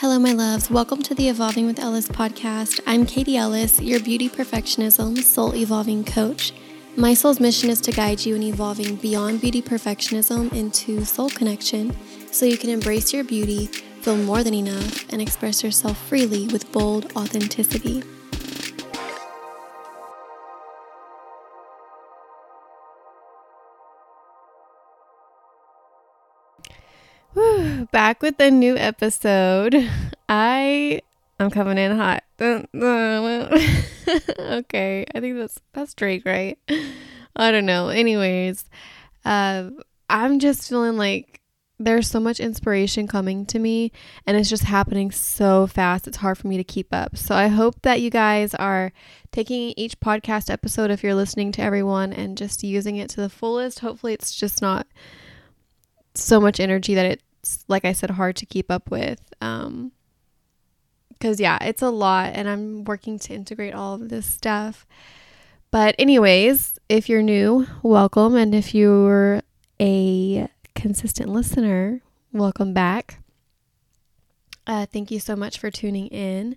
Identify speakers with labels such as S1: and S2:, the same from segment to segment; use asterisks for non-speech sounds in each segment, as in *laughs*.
S1: Hello, my loves. Welcome to the Evolving with Ellis podcast. I'm Katie Ellis, your beauty perfectionism soul evolving coach. My soul's mission is to guide you in evolving beyond beauty perfectionism into soul connection so you can embrace your beauty, feel more than enough, and express yourself freely with bold authenticity. Back with a new episode. *laughs* I I'm coming in hot. *laughs* okay, I think that's that's Drake, right? *laughs* I don't know. Anyways, uh, I'm just feeling like there's so much inspiration coming to me and it's just happening so fast it's hard for me to keep up so i hope that you guys are taking each podcast episode if you're listening to everyone and just using it to the fullest hopefully it's just not so much energy that it like I said, hard to keep up with. Um, because yeah, it's a lot, and I'm working to integrate all of this stuff. But, anyways, if you're new, welcome. And if you're a consistent listener, welcome back. Uh, thank you so much for tuning in.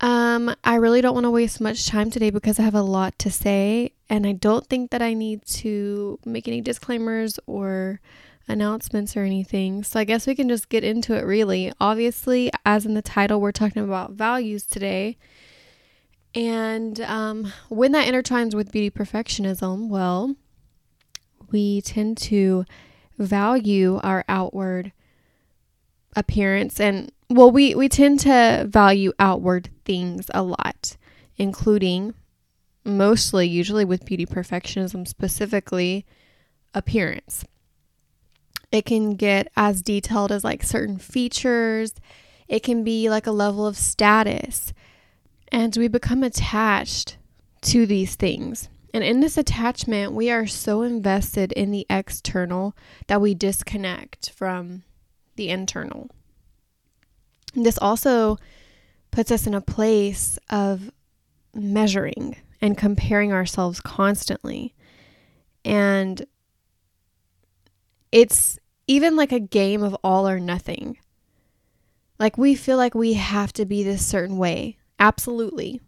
S1: Um, I really don't want to waste much time today because I have a lot to say, and I don't think that I need to make any disclaimers or announcements or anything. So I guess we can just get into it really. Obviously, as in the title, we're talking about values today. And um, when that intertwines with beauty perfectionism, well, we tend to value our outward appearance and well we we tend to value outward things a lot including mostly usually with beauty perfectionism specifically appearance it can get as detailed as like certain features. It can be like a level of status. And we become attached to these things. And in this attachment, we are so invested in the external that we disconnect from the internal. This also puts us in a place of measuring and comparing ourselves constantly. And it's even like a game of all or nothing. Like we feel like we have to be this certain way, absolutely,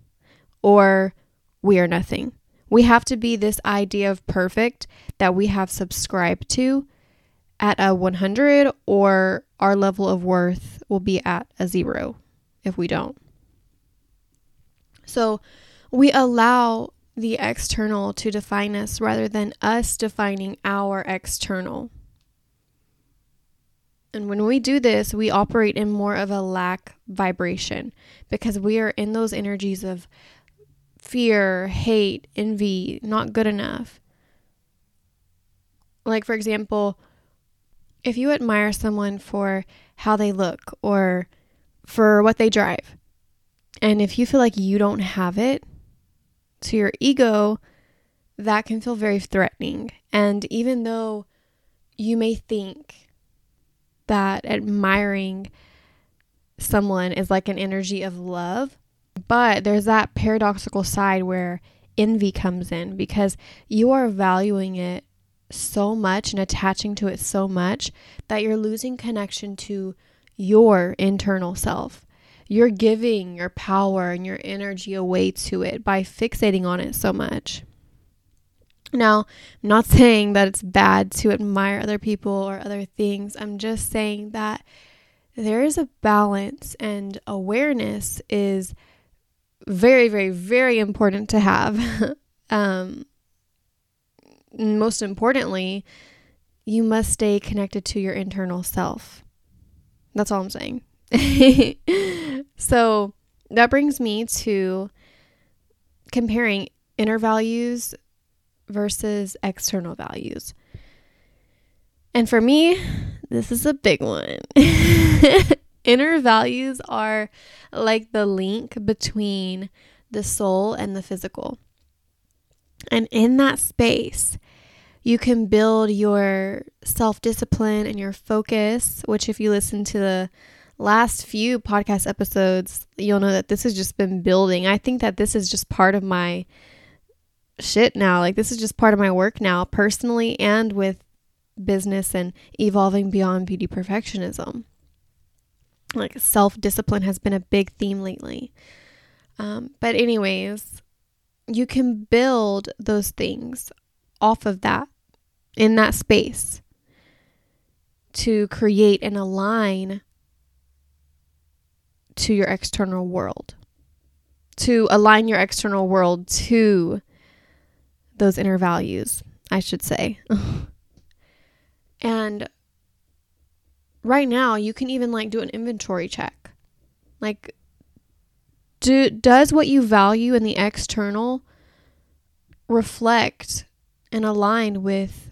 S1: or we are nothing. We have to be this idea of perfect that we have subscribed to at a 100, or our level of worth will be at a zero if we don't. So we allow the external to define us rather than us defining our external. And when we do this, we operate in more of a lack vibration because we are in those energies of fear, hate, envy, not good enough. Like, for example, if you admire someone for how they look or for what they drive, and if you feel like you don't have it, to your ego, that can feel very threatening. And even though you may think that admiring someone is like an energy of love. But there's that paradoxical side where envy comes in because you are valuing it so much and attaching to it so much that you're losing connection to your internal self. You're giving your power and your energy away to it by fixating on it so much. Now, I'm not *laughs* saying that it's bad to admire other people or other things. I'm just saying that there is a balance and awareness is very, very, very important to have. *laughs* um, most importantly, you must stay connected to your internal self. That's all I'm saying. *laughs* so that brings me to comparing inner values versus external values. And for me, this is a big one. *laughs* Inner values are like the link between the soul and the physical. And in that space, you can build your self discipline and your focus, which, if you listen to the last few podcast episodes, you'll know that this has just been building. I think that this is just part of my shit now. Like, this is just part of my work now, personally and with business and evolving beyond beauty perfectionism. like self discipline has been a big theme lately. Um, but, anyways, you can build those things off of that in that space to create and align to your external world, to align your external world to those inner values, I should say. *laughs* and right now, you can even like do an inventory check. Like, do, does what you value in the external reflect and align with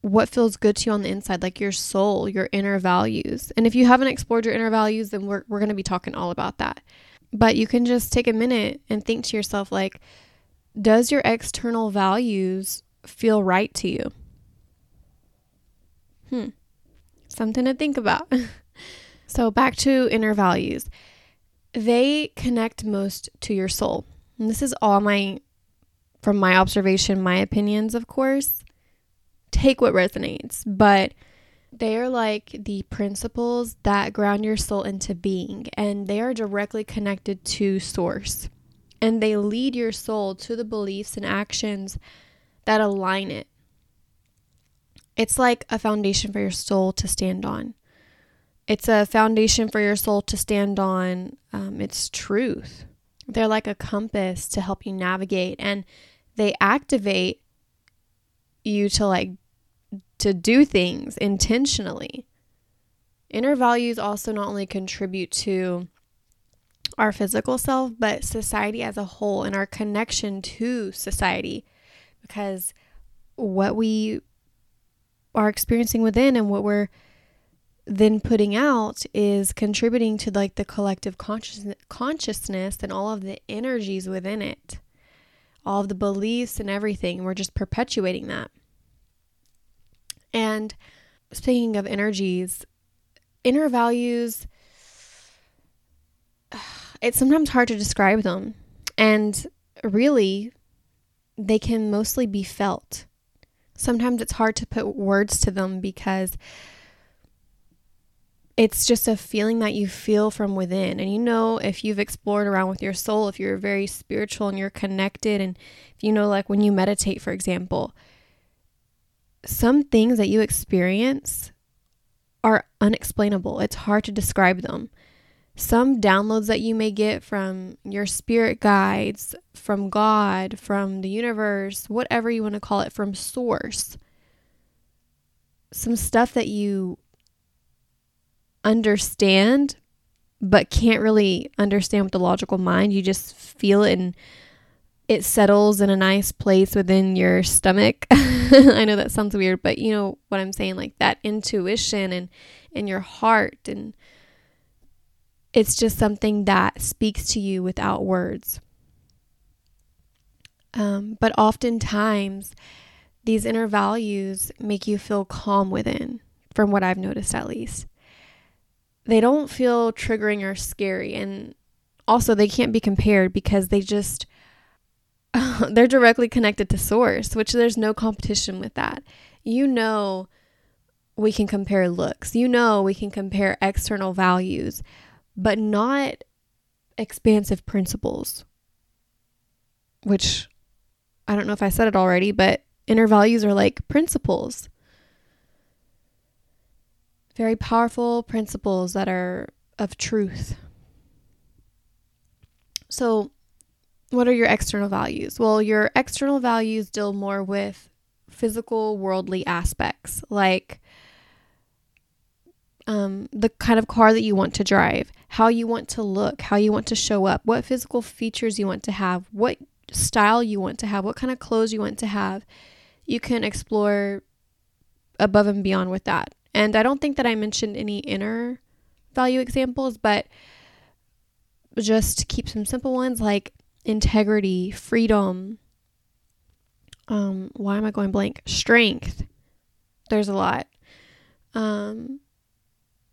S1: what feels good to you on the inside, like your soul, your inner values. And if you haven't explored your inner values, then we're, we're going to be talking all about that. But you can just take a minute and think to yourself, like, does your external values feel right to you? Hmm. Something to think about. *laughs* so, back to inner values. They connect most to your soul. And this is all my, from my observation, my opinions, of course take what resonates, but they are like the principles that ground your soul into being, and they are directly connected to source. And they lead your soul to the beliefs and actions that align it. It's like a foundation for your soul to stand on. It's a foundation for your soul to stand on um, its truth. They're like a compass to help you navigate, and they activate you to like to do things intentionally. Inner values also not only contribute to our physical self, but society as a whole and our connection to society. Because what we are experiencing within and what we're then putting out is contributing to like the collective consciousness consciousness and all of the energies within it all of the beliefs and everything we're just perpetuating that and speaking of energies, inner values, it's sometimes hard to describe them. And really, they can mostly be felt. Sometimes it's hard to put words to them because it's just a feeling that you feel from within. And you know, if you've explored around with your soul, if you're very spiritual and you're connected, and you know, like when you meditate, for example, some things that you experience are unexplainable. It's hard to describe them. Some downloads that you may get from your spirit guides, from God, from the universe, whatever you want to call it, from source. Some stuff that you understand but can't really understand with the logical mind. You just feel it and it settles in a nice place within your stomach. *laughs* I know that sounds weird, but you know what I'm saying like that intuition and in your heart and it's just something that speaks to you without words. Um, but oftentimes, these inner values make you feel calm within, from what I've noticed at least. They don't feel triggering or scary. And also, they can't be compared because they just *laughs* they're directly connected to source, which there's no competition with that. You know, we can compare looks, you know, we can compare external values, but not expansive principles, which I don't know if I said it already, but inner values are like principles. Very powerful principles that are of truth. So, what are your external values? Well, your external values deal more with physical, worldly aspects, like um, the kind of car that you want to drive, how you want to look, how you want to show up, what physical features you want to have, what style you want to have, what kind of clothes you want to have. You can explore above and beyond with that. And I don't think that I mentioned any inner value examples, but just keep some simple ones like integrity, freedom. Um, why am I going blank? Strength. There's a lot. Um,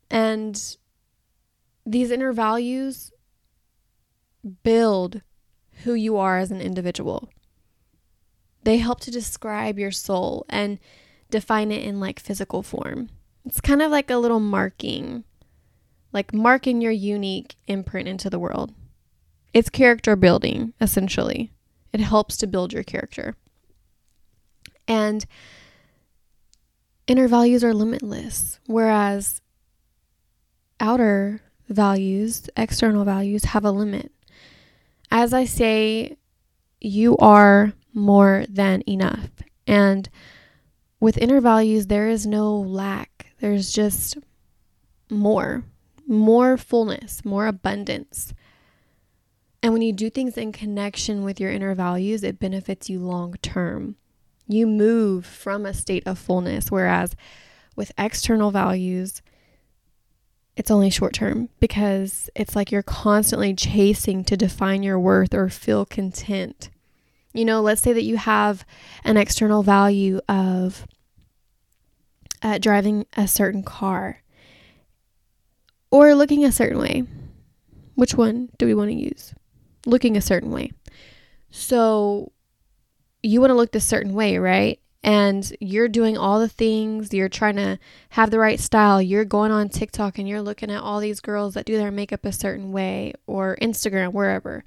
S1: and these inner values build who you are as an individual. They help to describe your soul and define it in like physical form. It's kind of like a little marking like marking your unique imprint into the world. It's character building, essentially. It helps to build your character. And inner values are limitless, whereas outer values, external values, have a limit. As I say, you are more than enough. And with inner values, there is no lack, there's just more, more fullness, more abundance. And when you do things in connection with your inner values, it benefits you long term. You move from a state of fullness, whereas with external values, it's only short term because it's like you're constantly chasing to define your worth or feel content. You know, let's say that you have an external value of uh, driving a certain car or looking a certain way. Which one do we want to use? Looking a certain way. So you want to look this certain way, right? And you're doing all the things, you're trying to have the right style, you're going on TikTok and you're looking at all these girls that do their makeup a certain way or Instagram, wherever,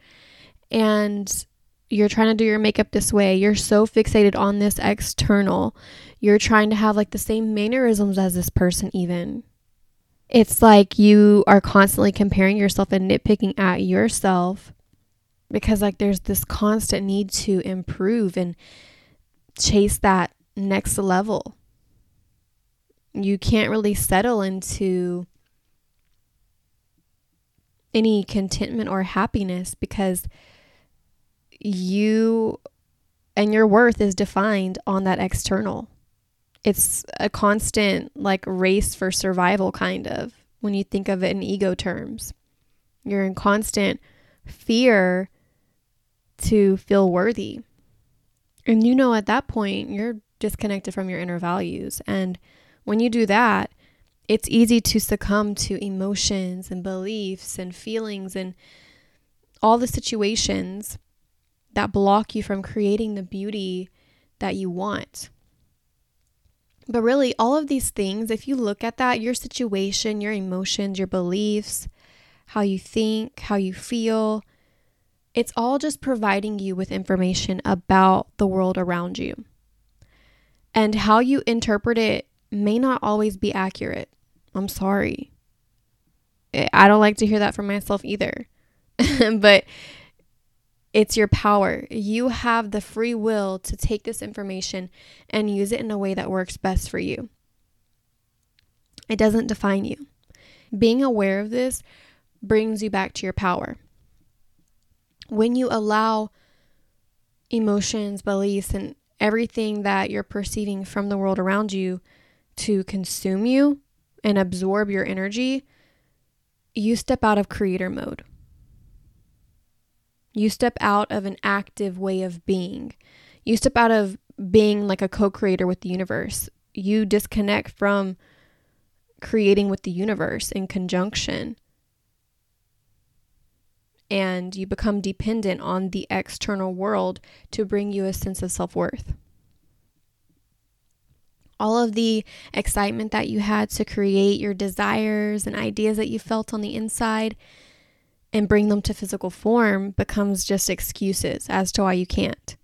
S1: and you're trying to do your makeup this way, you're so fixated on this external, you're trying to have like the same mannerisms as this person, even. It's like you are constantly comparing yourself and nitpicking at yourself because, like, there's this constant need to improve and chase that next level. You can't really settle into any contentment or happiness because you and your worth is defined on that external. It's a constant like race for survival kind of when you think of it in ego terms. You're in constant fear to feel worthy. And you know, at that point, you're disconnected from your inner values. And when you do that, it's easy to succumb to emotions and beliefs and feelings and all the situations that block you from creating the beauty that you want. But really, all of these things, if you look at that, your situation, your emotions, your beliefs, how you think, how you feel, it's all just providing you with information about the world around you. And how you interpret it may not always be accurate. I'm sorry. I don't like to hear that from myself either. *laughs* but it's your power. You have the free will to take this information and use it in a way that works best for you. It doesn't define you. Being aware of this brings you back to your power when you allow emotions, beliefs, and everything that you're perceiving from the world around you to consume you and absorb your energy, you step out of creator mode. You step out of an active way of being. You step out of being like a co creator with the universe. You disconnect from creating with the universe in conjunction and you become dependent on the external world to bring you a sense of self worth. All of the excitement that you had to create your desires and ideas that you felt on the inside and bring them to physical form becomes just excuses as to why you can't.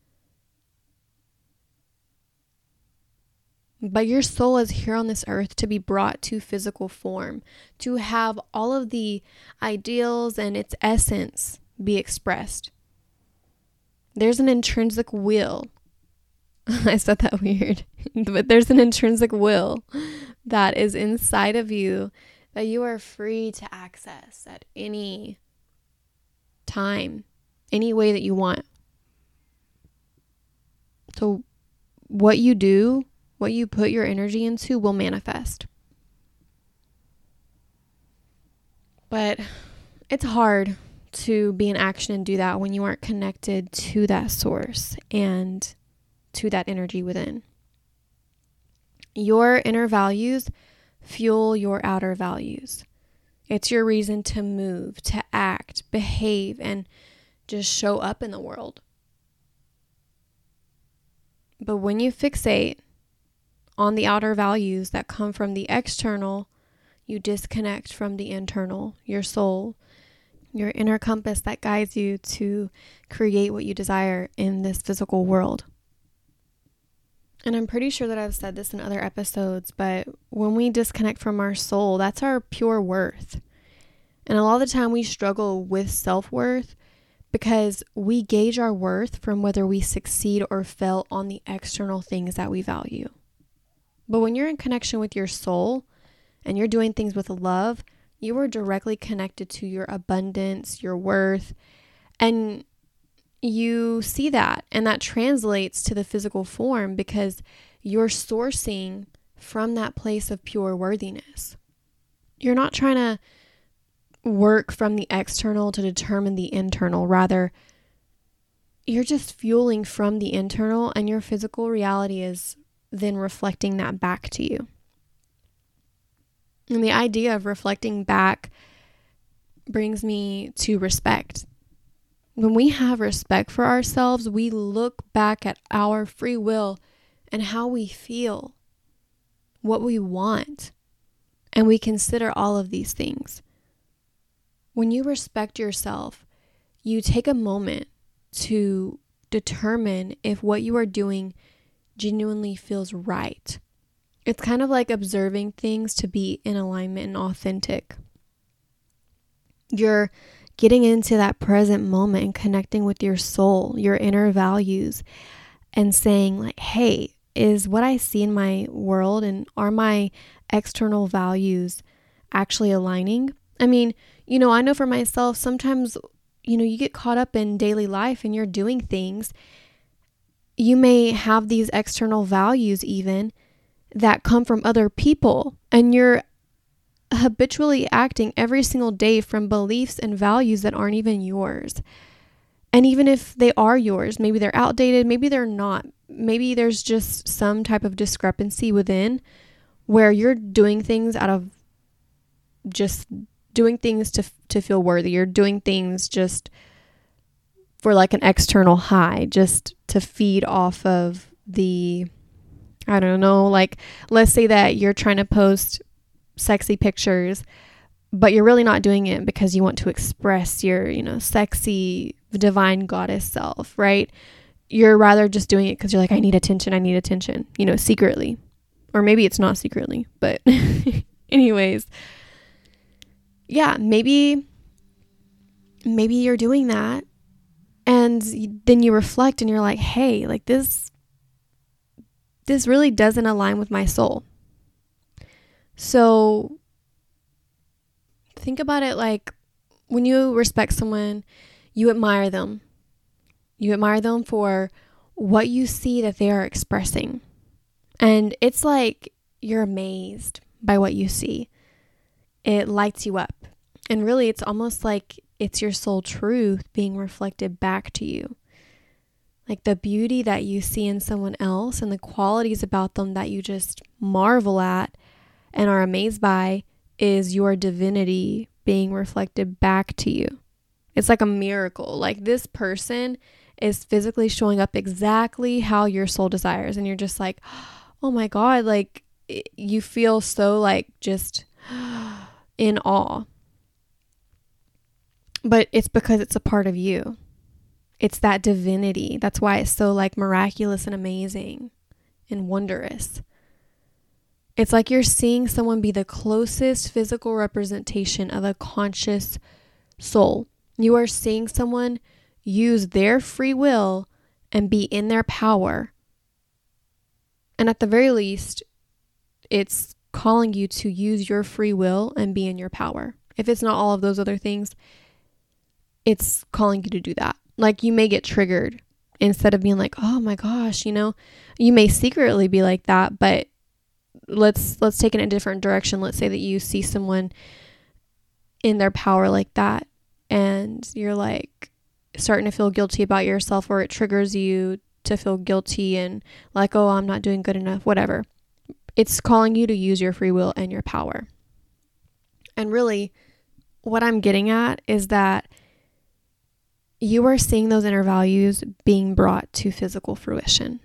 S1: But your soul is here on this earth to be brought to physical form, to have all of the ideals and its essence be expressed. There's an intrinsic will. *laughs* I said that weird, *laughs* but there's an intrinsic will that is inside of you that you are free to access at any time, any way that you want. So, what you do what you put your energy into will manifest. But it's hard to be in action and do that when you aren't connected to that source and to that energy within. Your inner values fuel your outer values. It's your reason to move, to act, behave, and just show up in the world. But when you fixate on the outer values that come from the external, you disconnect from the internal, your soul, your inner compass that guides you to create what you desire in this physical world. And I'm pretty sure that I've said this in other episodes, but when we disconnect from our soul, that's our pure worth. And a lot of the time we struggle with self worth because we gauge our worth from whether we succeed or fail on the external things that we value. But when you're in connection with your soul and you're doing things with love, you are directly connected to your abundance, your worth, and you see that. And that translates to the physical form because you're sourcing from that place of pure worthiness. You're not trying to work from the external to determine the internal. Rather, you're just fueling from the internal, and your physical reality is then reflecting that back to you. And the idea of reflecting back brings me to respect. When we have respect for ourselves, we look back at our free will and how we feel, what we want, and we consider all of these things. When you respect yourself, you take a moment to determine if what you are doing genuinely feels right it's kind of like observing things to be in alignment and authentic. You're getting into that present moment and connecting with your soul, your inner values, and saying, like, hey, is what I see in my world and are my external values actually aligning? I mean, you know, I know for myself, sometimes, you know, you get caught up in daily life and you're doing things. You may have these external values, even, that come from other people and you're habitually acting every single day from beliefs and values that aren't even yours. And even if they are yours, maybe they're outdated, maybe they're not. Maybe there's just some type of discrepancy within where you're doing things out of just doing things to to feel worthy. You're doing things just for like an external high, just to feed off of the I don't know, like let's say that you're trying to post sexy pictures, but you're really not doing it because you want to express your, you know, sexy divine goddess self, right? You're rather just doing it because you're like, I need attention, I need attention, you know, secretly. Or maybe it's not secretly, but, *laughs* anyways, yeah, maybe, maybe you're doing that. And then you reflect and you're like, hey, like this this really doesn't align with my soul. So think about it like when you respect someone, you admire them. You admire them for what you see that they are expressing. And it's like you're amazed by what you see. It lights you up. And really, it's almost like it's your soul truth being reflected back to you. Like the beauty that you see in someone else and the qualities about them that you just marvel at and are amazed by is your divinity being reflected back to you. It's like a miracle. Like this person is physically showing up exactly how your soul desires. And you're just like, oh my God, like you feel so like just *gasps* in awe. But it's because it's a part of you. It's that divinity. That's why it's so like miraculous and amazing and wondrous. It's like you're seeing someone be the closest physical representation of a conscious soul. You are seeing someone use their free will and be in their power. And at the very least, it's calling you to use your free will and be in your power. If it's not all of those other things, it's calling you to do that. Like you may get triggered instead of being like, "Oh my gosh," you know. You may secretly be like that, but let's let's take it in a different direction. Let's say that you see someone in their power like that and you're like starting to feel guilty about yourself or it triggers you to feel guilty and like, "Oh, I'm not doing good enough," whatever. It's calling you to use your free will and your power. And really, what I'm getting at is that you are seeing those inner values being brought to physical fruition.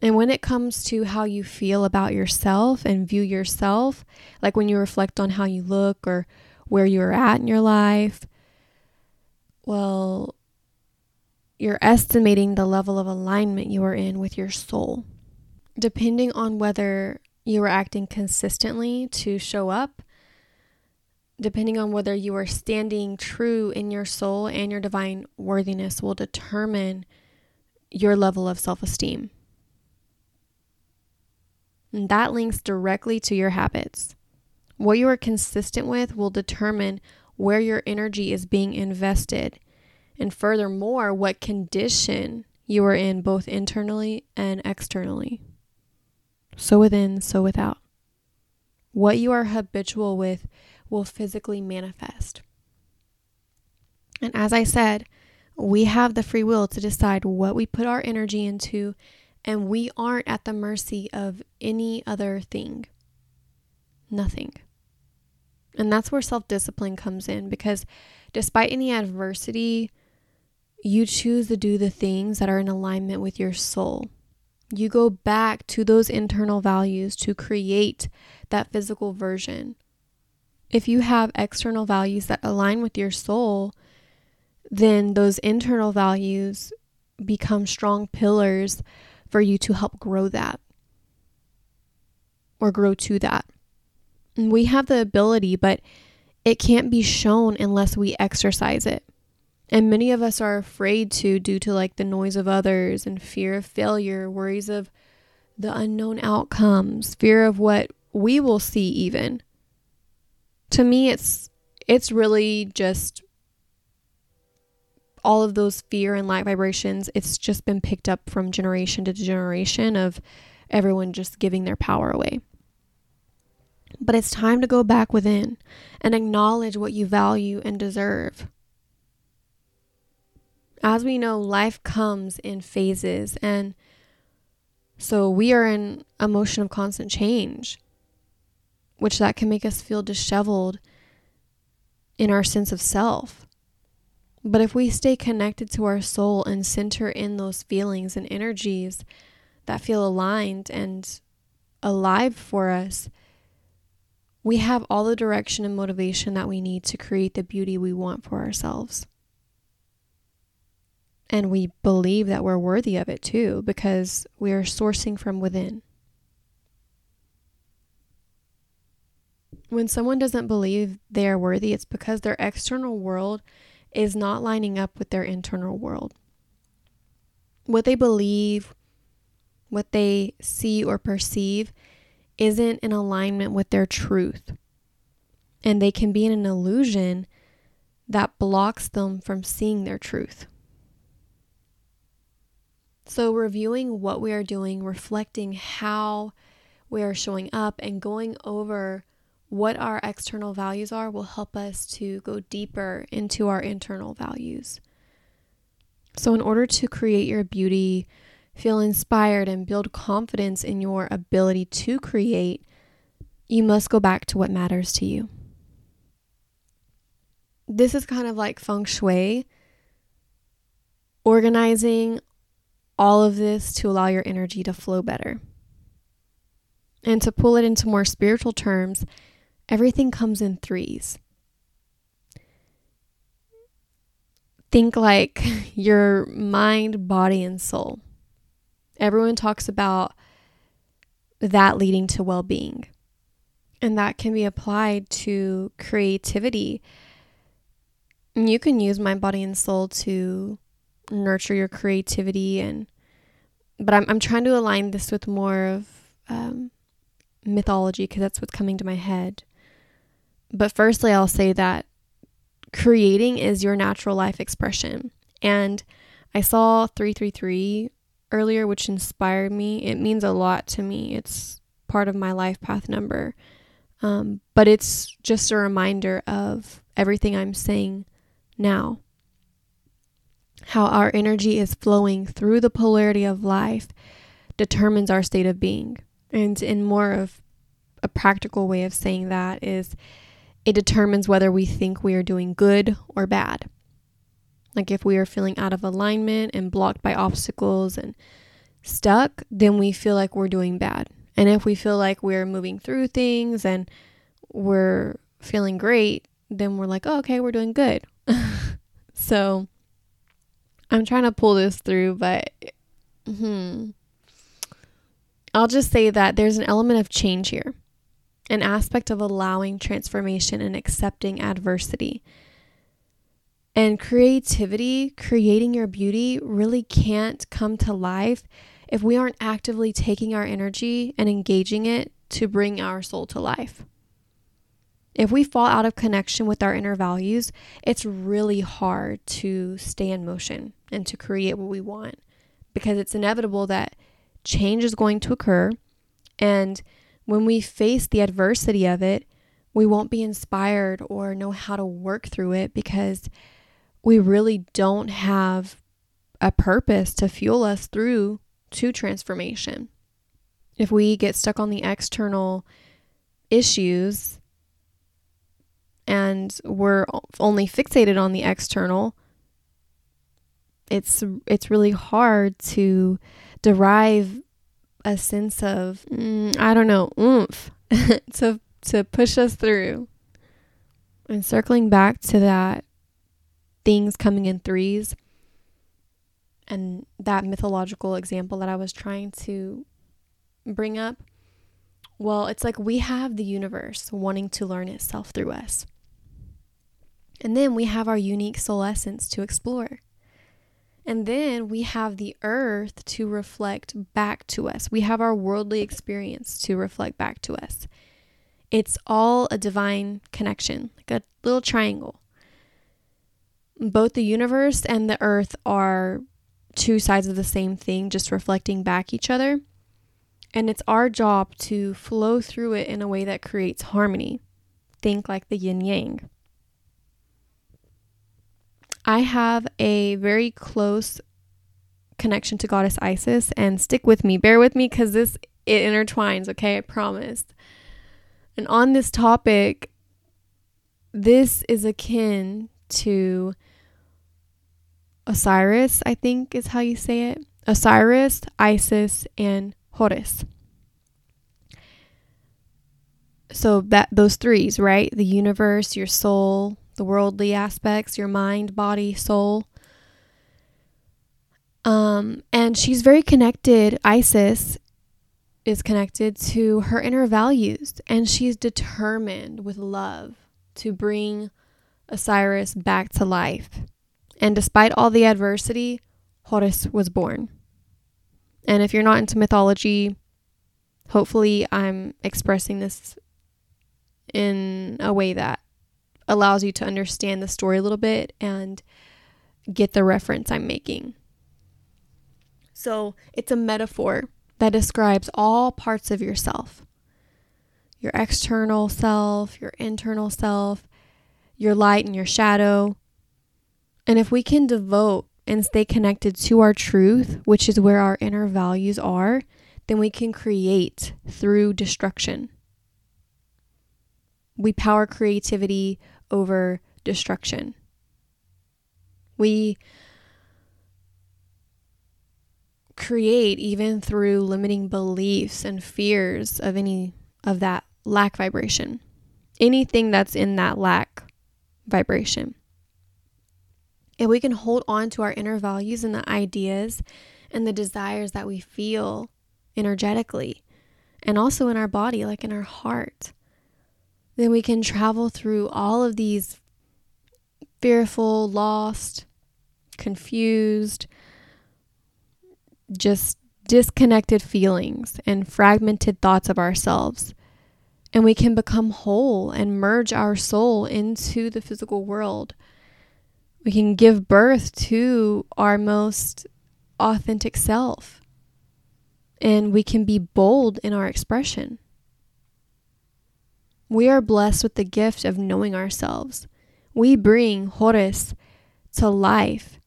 S1: And when it comes to how you feel about yourself and view yourself, like when you reflect on how you look or where you're at in your life, well, you're estimating the level of alignment you are in with your soul. Depending on whether you are acting consistently to show up, depending on whether you are standing true in your soul and your divine worthiness, will determine your level of self esteem. And that links directly to your habits. What you are consistent with will determine where your energy is being invested, and furthermore, what condition you are in both internally and externally. So within, so without. What you are habitual with will physically manifest. And as I said, we have the free will to decide what we put our energy into and we aren't at the mercy of any other thing. Nothing. And that's where self discipline comes in because despite any adversity, you choose to do the things that are in alignment with your soul. You go back to those internal values to create that physical version. If you have external values that align with your soul, then those internal values become strong pillars for you to help grow that or grow to that. And we have the ability, but it can't be shown unless we exercise it. And many of us are afraid to due to like the noise of others and fear of failure, worries of the unknown outcomes, fear of what we will see even. To me it's it's really just all of those fear and lack vibrations, it's just been picked up from generation to generation of everyone just giving their power away. But it's time to go back within and acknowledge what you value and deserve. As we know, life comes in phases, and so we are in a motion of constant change, which that can make us feel disheveled in our sense of self. But if we stay connected to our soul and center in those feelings and energies that feel aligned and alive for us, we have all the direction and motivation that we need to create the beauty we want for ourselves. And we believe that we're worthy of it too because we are sourcing from within. When someone doesn't believe they are worthy, it's because their external world is not lining up with their internal world. What they believe, what they see or perceive, isn't in alignment with their truth. And they can be in an illusion that blocks them from seeing their truth. So, reviewing what we are doing, reflecting how we are showing up, and going over what our external values are will help us to go deeper into our internal values. So, in order to create your beauty, feel inspired, and build confidence in your ability to create, you must go back to what matters to you. This is kind of like feng shui, organizing all of this to allow your energy to flow better. And to pull it into more spiritual terms, everything comes in threes. Think like *laughs* your mind, body, and soul. Everyone talks about that leading to well being. And that can be applied to creativity. You can use mind, body, and soul to nurture your creativity and but I'm, I'm trying to align this with more of um, mythology because that's what's coming to my head but firstly, I'll say that creating is your natural life expression. And I saw 333 earlier, which inspired me. It means a lot to me. It's part of my life path number. Um, but it's just a reminder of everything I'm saying now. How our energy is flowing through the polarity of life determines our state of being. And in more of a practical way of saying that is it determines whether we think we are doing good or bad. Like if we are feeling out of alignment and blocked by obstacles and stuck, then we feel like we're doing bad. And if we feel like we're moving through things and we're feeling great, then we're like, oh, okay, we're doing good. *laughs* so I'm trying to pull this through, but hmm, I'll just say that there's an element of change here, an aspect of allowing transformation and accepting adversity. And creativity, creating your beauty, really can't come to life if we aren't actively taking our energy and engaging it to bring our soul to life. If we fall out of connection with our inner values, it's really hard to stay in motion and to create what we want because it's inevitable that change is going to occur. And when we face the adversity of it, we won't be inspired or know how to work through it because we really don't have a purpose to fuel us through to transformation. If we get stuck on the external issues and we're only fixated on the external, it's it's really hard to derive a sense of mm, I don't know oomph *laughs* to to push us through. And circling back to that things coming in threes and that mythological example that I was trying to bring up, well, it's like we have the universe wanting to learn itself through us. And then we have our unique soul essence to explore. And then we have the earth to reflect back to us. We have our worldly experience to reflect back to us. It's all a divine connection, like a little triangle. Both the universe and the earth are two sides of the same thing, just reflecting back each other. And it's our job to flow through it in a way that creates harmony. Think like the yin yang. I have a very close connection to goddess Isis, and stick with me, bear with me because this it intertwines, okay? I promise. And on this topic, this is akin to Osiris, I think is how you say it. Osiris, Isis, and Horus. So that those threes, right? The universe, your soul, the worldly aspects, your mind, body, soul. Um, and she's very connected. Isis is connected to her inner values, and she's determined with love to bring Osiris back to life. And despite all the adversity, Horus was born. And if you're not into mythology, hopefully I'm expressing this in a way that allows you to understand the story a little bit and get the reference I'm making. So it's a metaphor that describes all parts of yourself your external self, your internal self, your light and your shadow, and if we can devote and stay connected to our truth, which is where our inner values are, then we can create through destruction. We power creativity over destruction. We create even through limiting beliefs and fears of any of that lack vibration. Anything that's in that lack vibration. If we can hold on to our inner values and the ideas and the desires that we feel energetically and also in our body, like in our heart, then we can travel through all of these fearful, lost, confused, just disconnected feelings and fragmented thoughts of ourselves. And we can become whole and merge our soul into the physical world we can give birth to our most authentic self. And we can be bold in our expression. We are blessed with the gift of knowing ourselves. We bring Horus to life,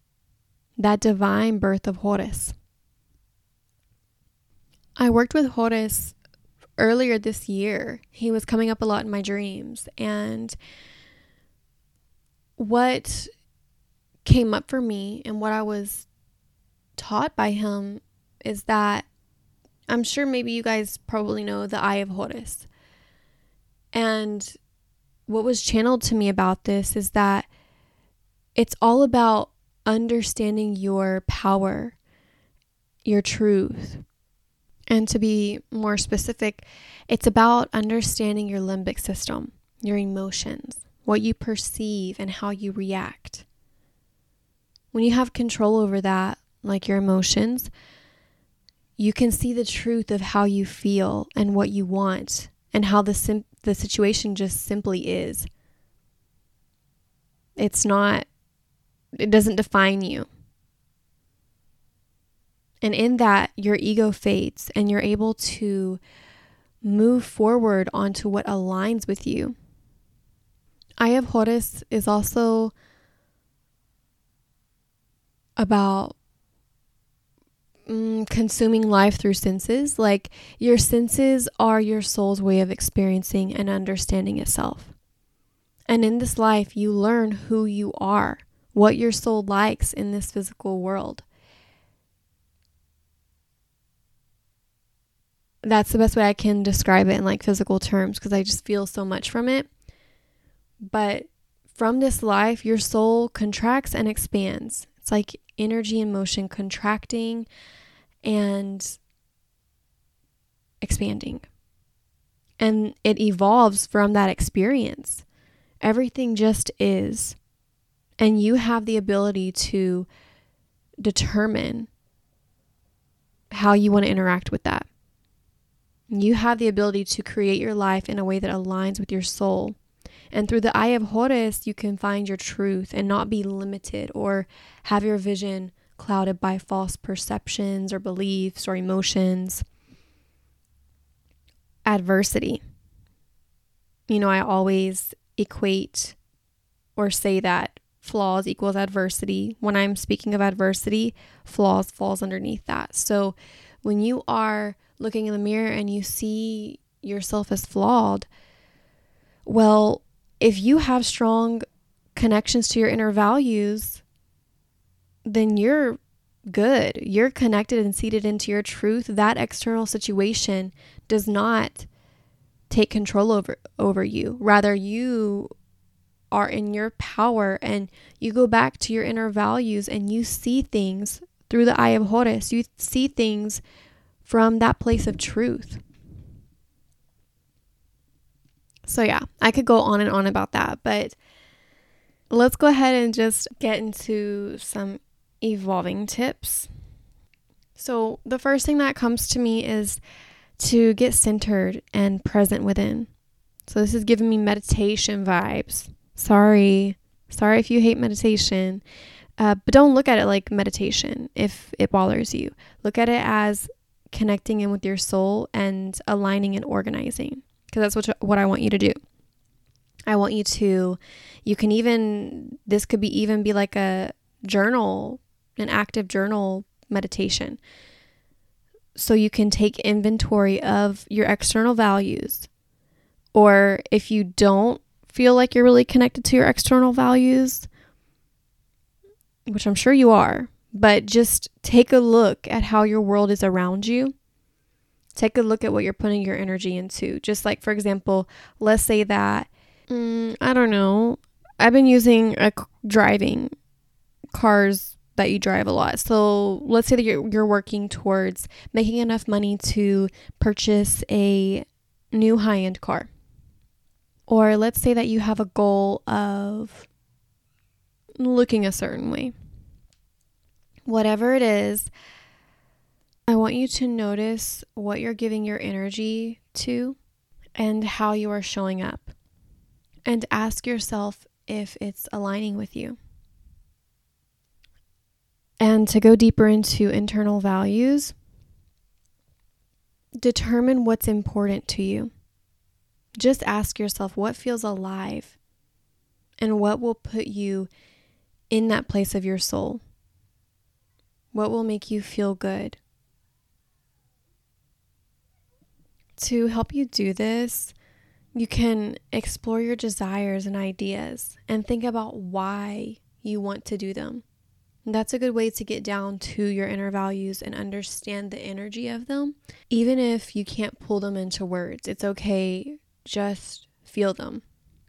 S1: that divine birth of Horus. I worked with Horus earlier this year. He was coming up a lot in my dreams. And what came up for me and what I was taught by him is that I'm sure maybe you guys probably know the Eye of Horus. And what was channeled to me about this is that it's all about understanding your power, your truth. And to be more specific, it's about understanding your limbic system, your emotions, what you perceive, and how you react. When you have control over that, like your emotions, you can see the truth of how you feel and what you want and how the sim- the situation just simply is. It's not it doesn't define you. And in that, your ego fades and you're able to move forward onto what aligns with you. Eye of Horus is also about mm, consuming life through senses. Like your senses are your soul's way of experiencing and understanding itself. And in this life, you learn who you are, what your soul likes in this physical world. That's the best way I can describe it in like physical terms because I just feel so much from it. But from this life, your soul contracts and expands. It's like energy and motion contracting and expanding. And it evolves from that experience. Everything just is. And you have the ability to determine how you want to interact with that. You have the ability to create your life in a way that aligns with your soul. And through the eye of Horus, you can find your truth and not be limited or have your vision clouded by false perceptions or beliefs or emotions. Adversity. You know, I always equate or say that flaws equals adversity. When I'm speaking of adversity, flaws falls underneath that. So when you are looking in the mirror and you see yourself as flawed, well, if you have strong connections to your inner values, then you're good. You're connected and seated into your truth. That external situation does not take control over over you. Rather, you are in your power and you go back to your inner values and you see things through the eye of Horus. You see things from that place of truth. So, yeah, I could go on and on about that, but let's go ahead and just get into some evolving tips. So, the first thing that comes to me is to get centered and present within. So, this is giving me meditation vibes. Sorry. Sorry if you hate meditation. Uh, but don't look at it like meditation if it bothers you. Look at it as connecting in with your soul and aligning and organizing because that's what, what I want you to do. I want you to, you can even, this could be even be like a journal an active journal meditation. So you can take inventory of your external values. Or if you don't feel like you're really connected to your external values, which I'm sure you are, but just take a look at how your world is around you. Take a look at what you're putting your energy into. Just like, for example, let's say that, mm, I don't know, I've been using a driving cars that you drive a lot. So let's say that you're, you're working towards making enough money to purchase a new high end car. Or let's say that you have a goal of looking a certain way. Whatever it is, I want you to notice what you're giving your energy to and how you are showing up. And ask yourself if it's aligning with you. And to go deeper into internal values, determine what's important to you. Just ask yourself what feels alive and what will put you in that place of your soul. What will make you feel good? To help you do this, you can explore your desires and ideas and think about why you want to do them. That's a good way to get down to your inner values and understand the energy of them. Even if you can't pull them into words, it's okay. Just feel them.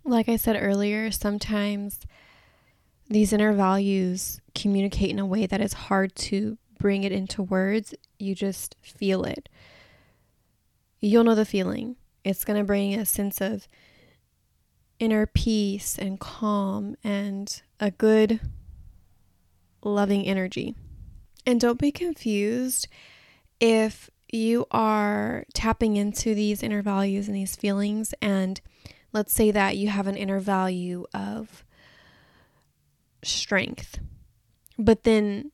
S1: Like I said earlier, sometimes these inner values communicate in a way that is hard to bring it into words. You just feel it. You'll know the feeling. It's going to bring a sense of inner peace and calm and a good, loving energy. And don't be confused if you are tapping into these inner values and these feelings, and let's say that you have an inner value of strength, but then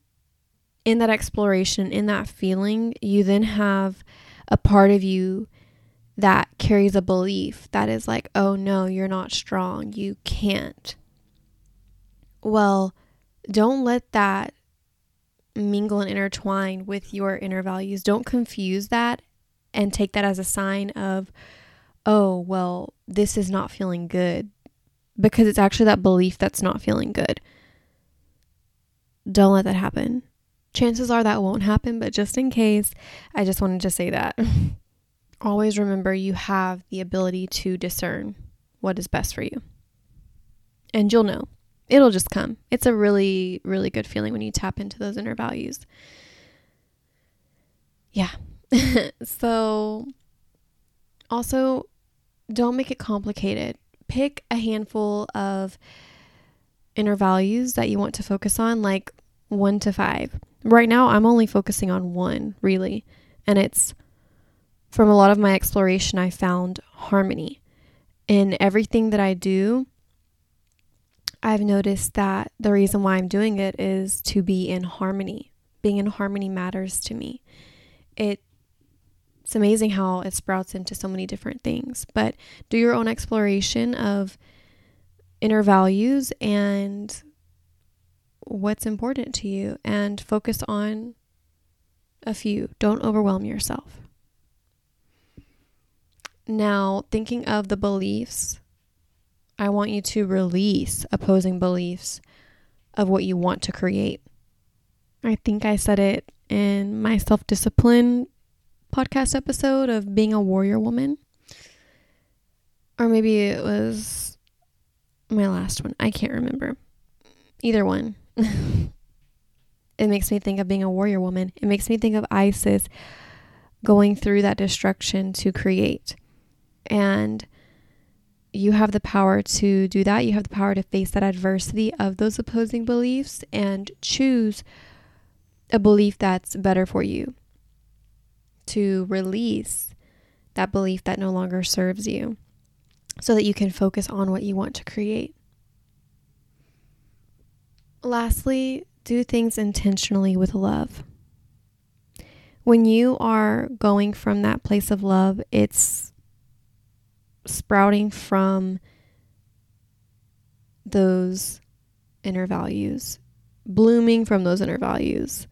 S1: in that exploration, in that feeling, you then have a part of you that carries a belief that is like, oh no, you're not strong, you can't. Well, don't let that mingle and intertwine with your inner values. Don't confuse that and take that as a sign of, oh, well, this is not feeling good. Because it's actually that belief that's not feeling good. Don't let that happen. Chances are that won't happen, but just in case, I just wanted to say that. *laughs* always remember you have the ability to discern what is best for you. And you'll know. It'll just come. It's a really, really good feeling when you tap into those inner values. Yeah. *laughs* so, also, don't make it complicated. Pick a handful of inner values that you want to focus on, like one to five. Right now, I'm only focusing on one, really, and it's from a lot of my exploration, I found harmony. In everything that I do, I've noticed that the reason why I'm doing it is to be in harmony. Being in harmony matters to me. It it's amazing how it sprouts into so many different things. But do your own exploration of inner values and what's important to you and focus on a few. Don't overwhelm yourself. Now, thinking of the beliefs, I want you to release opposing beliefs of what you want to create. I think I said it in my self discipline podcast episode of being a warrior woman. Or maybe it was my last one. I can't remember. Either one. *laughs* it makes me think of being a warrior woman. It makes me think of Isis going through that destruction to create. And you have the power to do that. You have the power to face that adversity of those opposing beliefs and choose a belief that's better for you. To release that belief that no longer serves you so that you can focus on what you want to create. Lastly, do things intentionally with love. When you are going from that place of love, it's sprouting from those inner values, blooming from those inner values.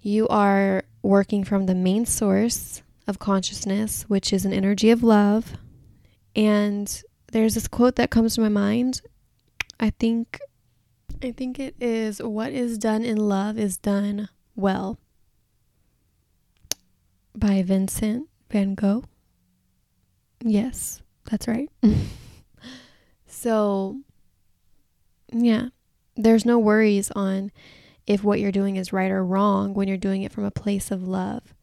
S1: You are working from the main source of consciousness, which is an energy of love. And there's this quote that comes to my mind. I think I think it is what is done in love is done well by Vincent van Gogh. Yes, that's right. *laughs* so, yeah, there's no worries on if what you're doing is right or wrong when you're doing it from a place of love.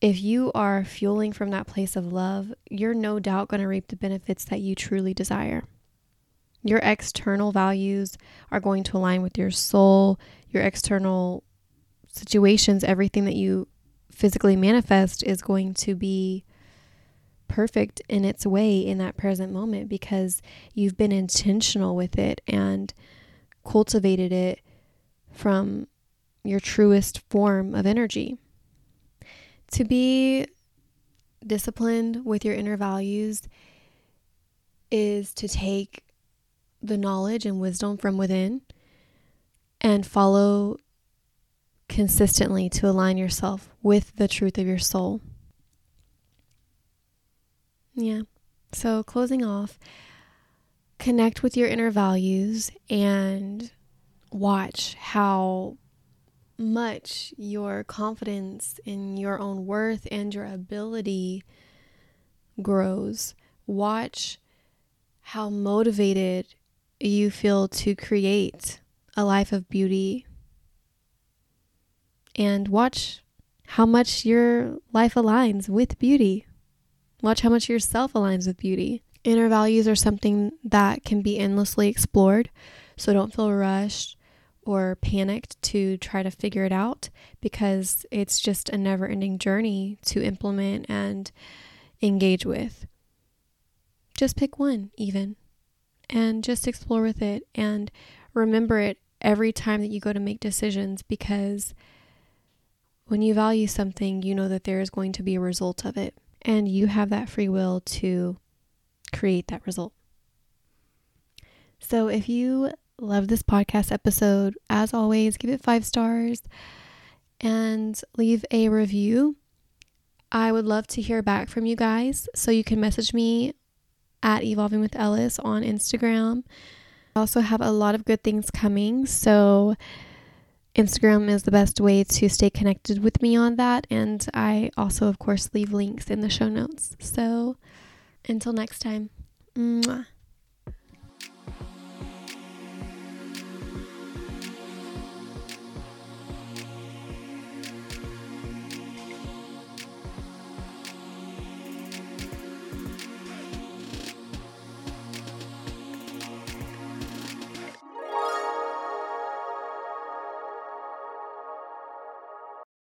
S1: If you are fueling from that place of love, you're no doubt going to reap the benefits that you truly desire. Your external values are going to align with your soul, your external situations, everything that you physically manifest is going to be perfect in its way in that present moment because you've been intentional with it and cultivated it from your truest form of energy. To be disciplined with your inner values is to take the knowledge and wisdom from within and follow consistently to align yourself with the truth of your soul. Yeah. So, closing off, connect with your inner values and watch how much your confidence in your own worth and your ability grows. Watch how motivated you feel to create a life of beauty. And watch how much your life aligns with beauty. Watch how much yourself aligns with beauty. Inner values are something that can be endlessly explored, so don't feel rushed or panicked to try to figure it out because it's just a never ending journey to implement and engage with. Just pick one, even, and just explore with it and remember it every time that you go to make decisions because when you value something, you know that there is going to be a result of it, and you have that free will to create that result. So, if you love this podcast episode, as always, give it five stars and leave a review. I would love to hear back from you guys. So, you can message me at Evolving with Ellis on Instagram. I also have a lot of good things coming. So, Instagram is the best way to stay connected with me on that. And I also, of course, leave links in the show notes. So, until next time. Mwah.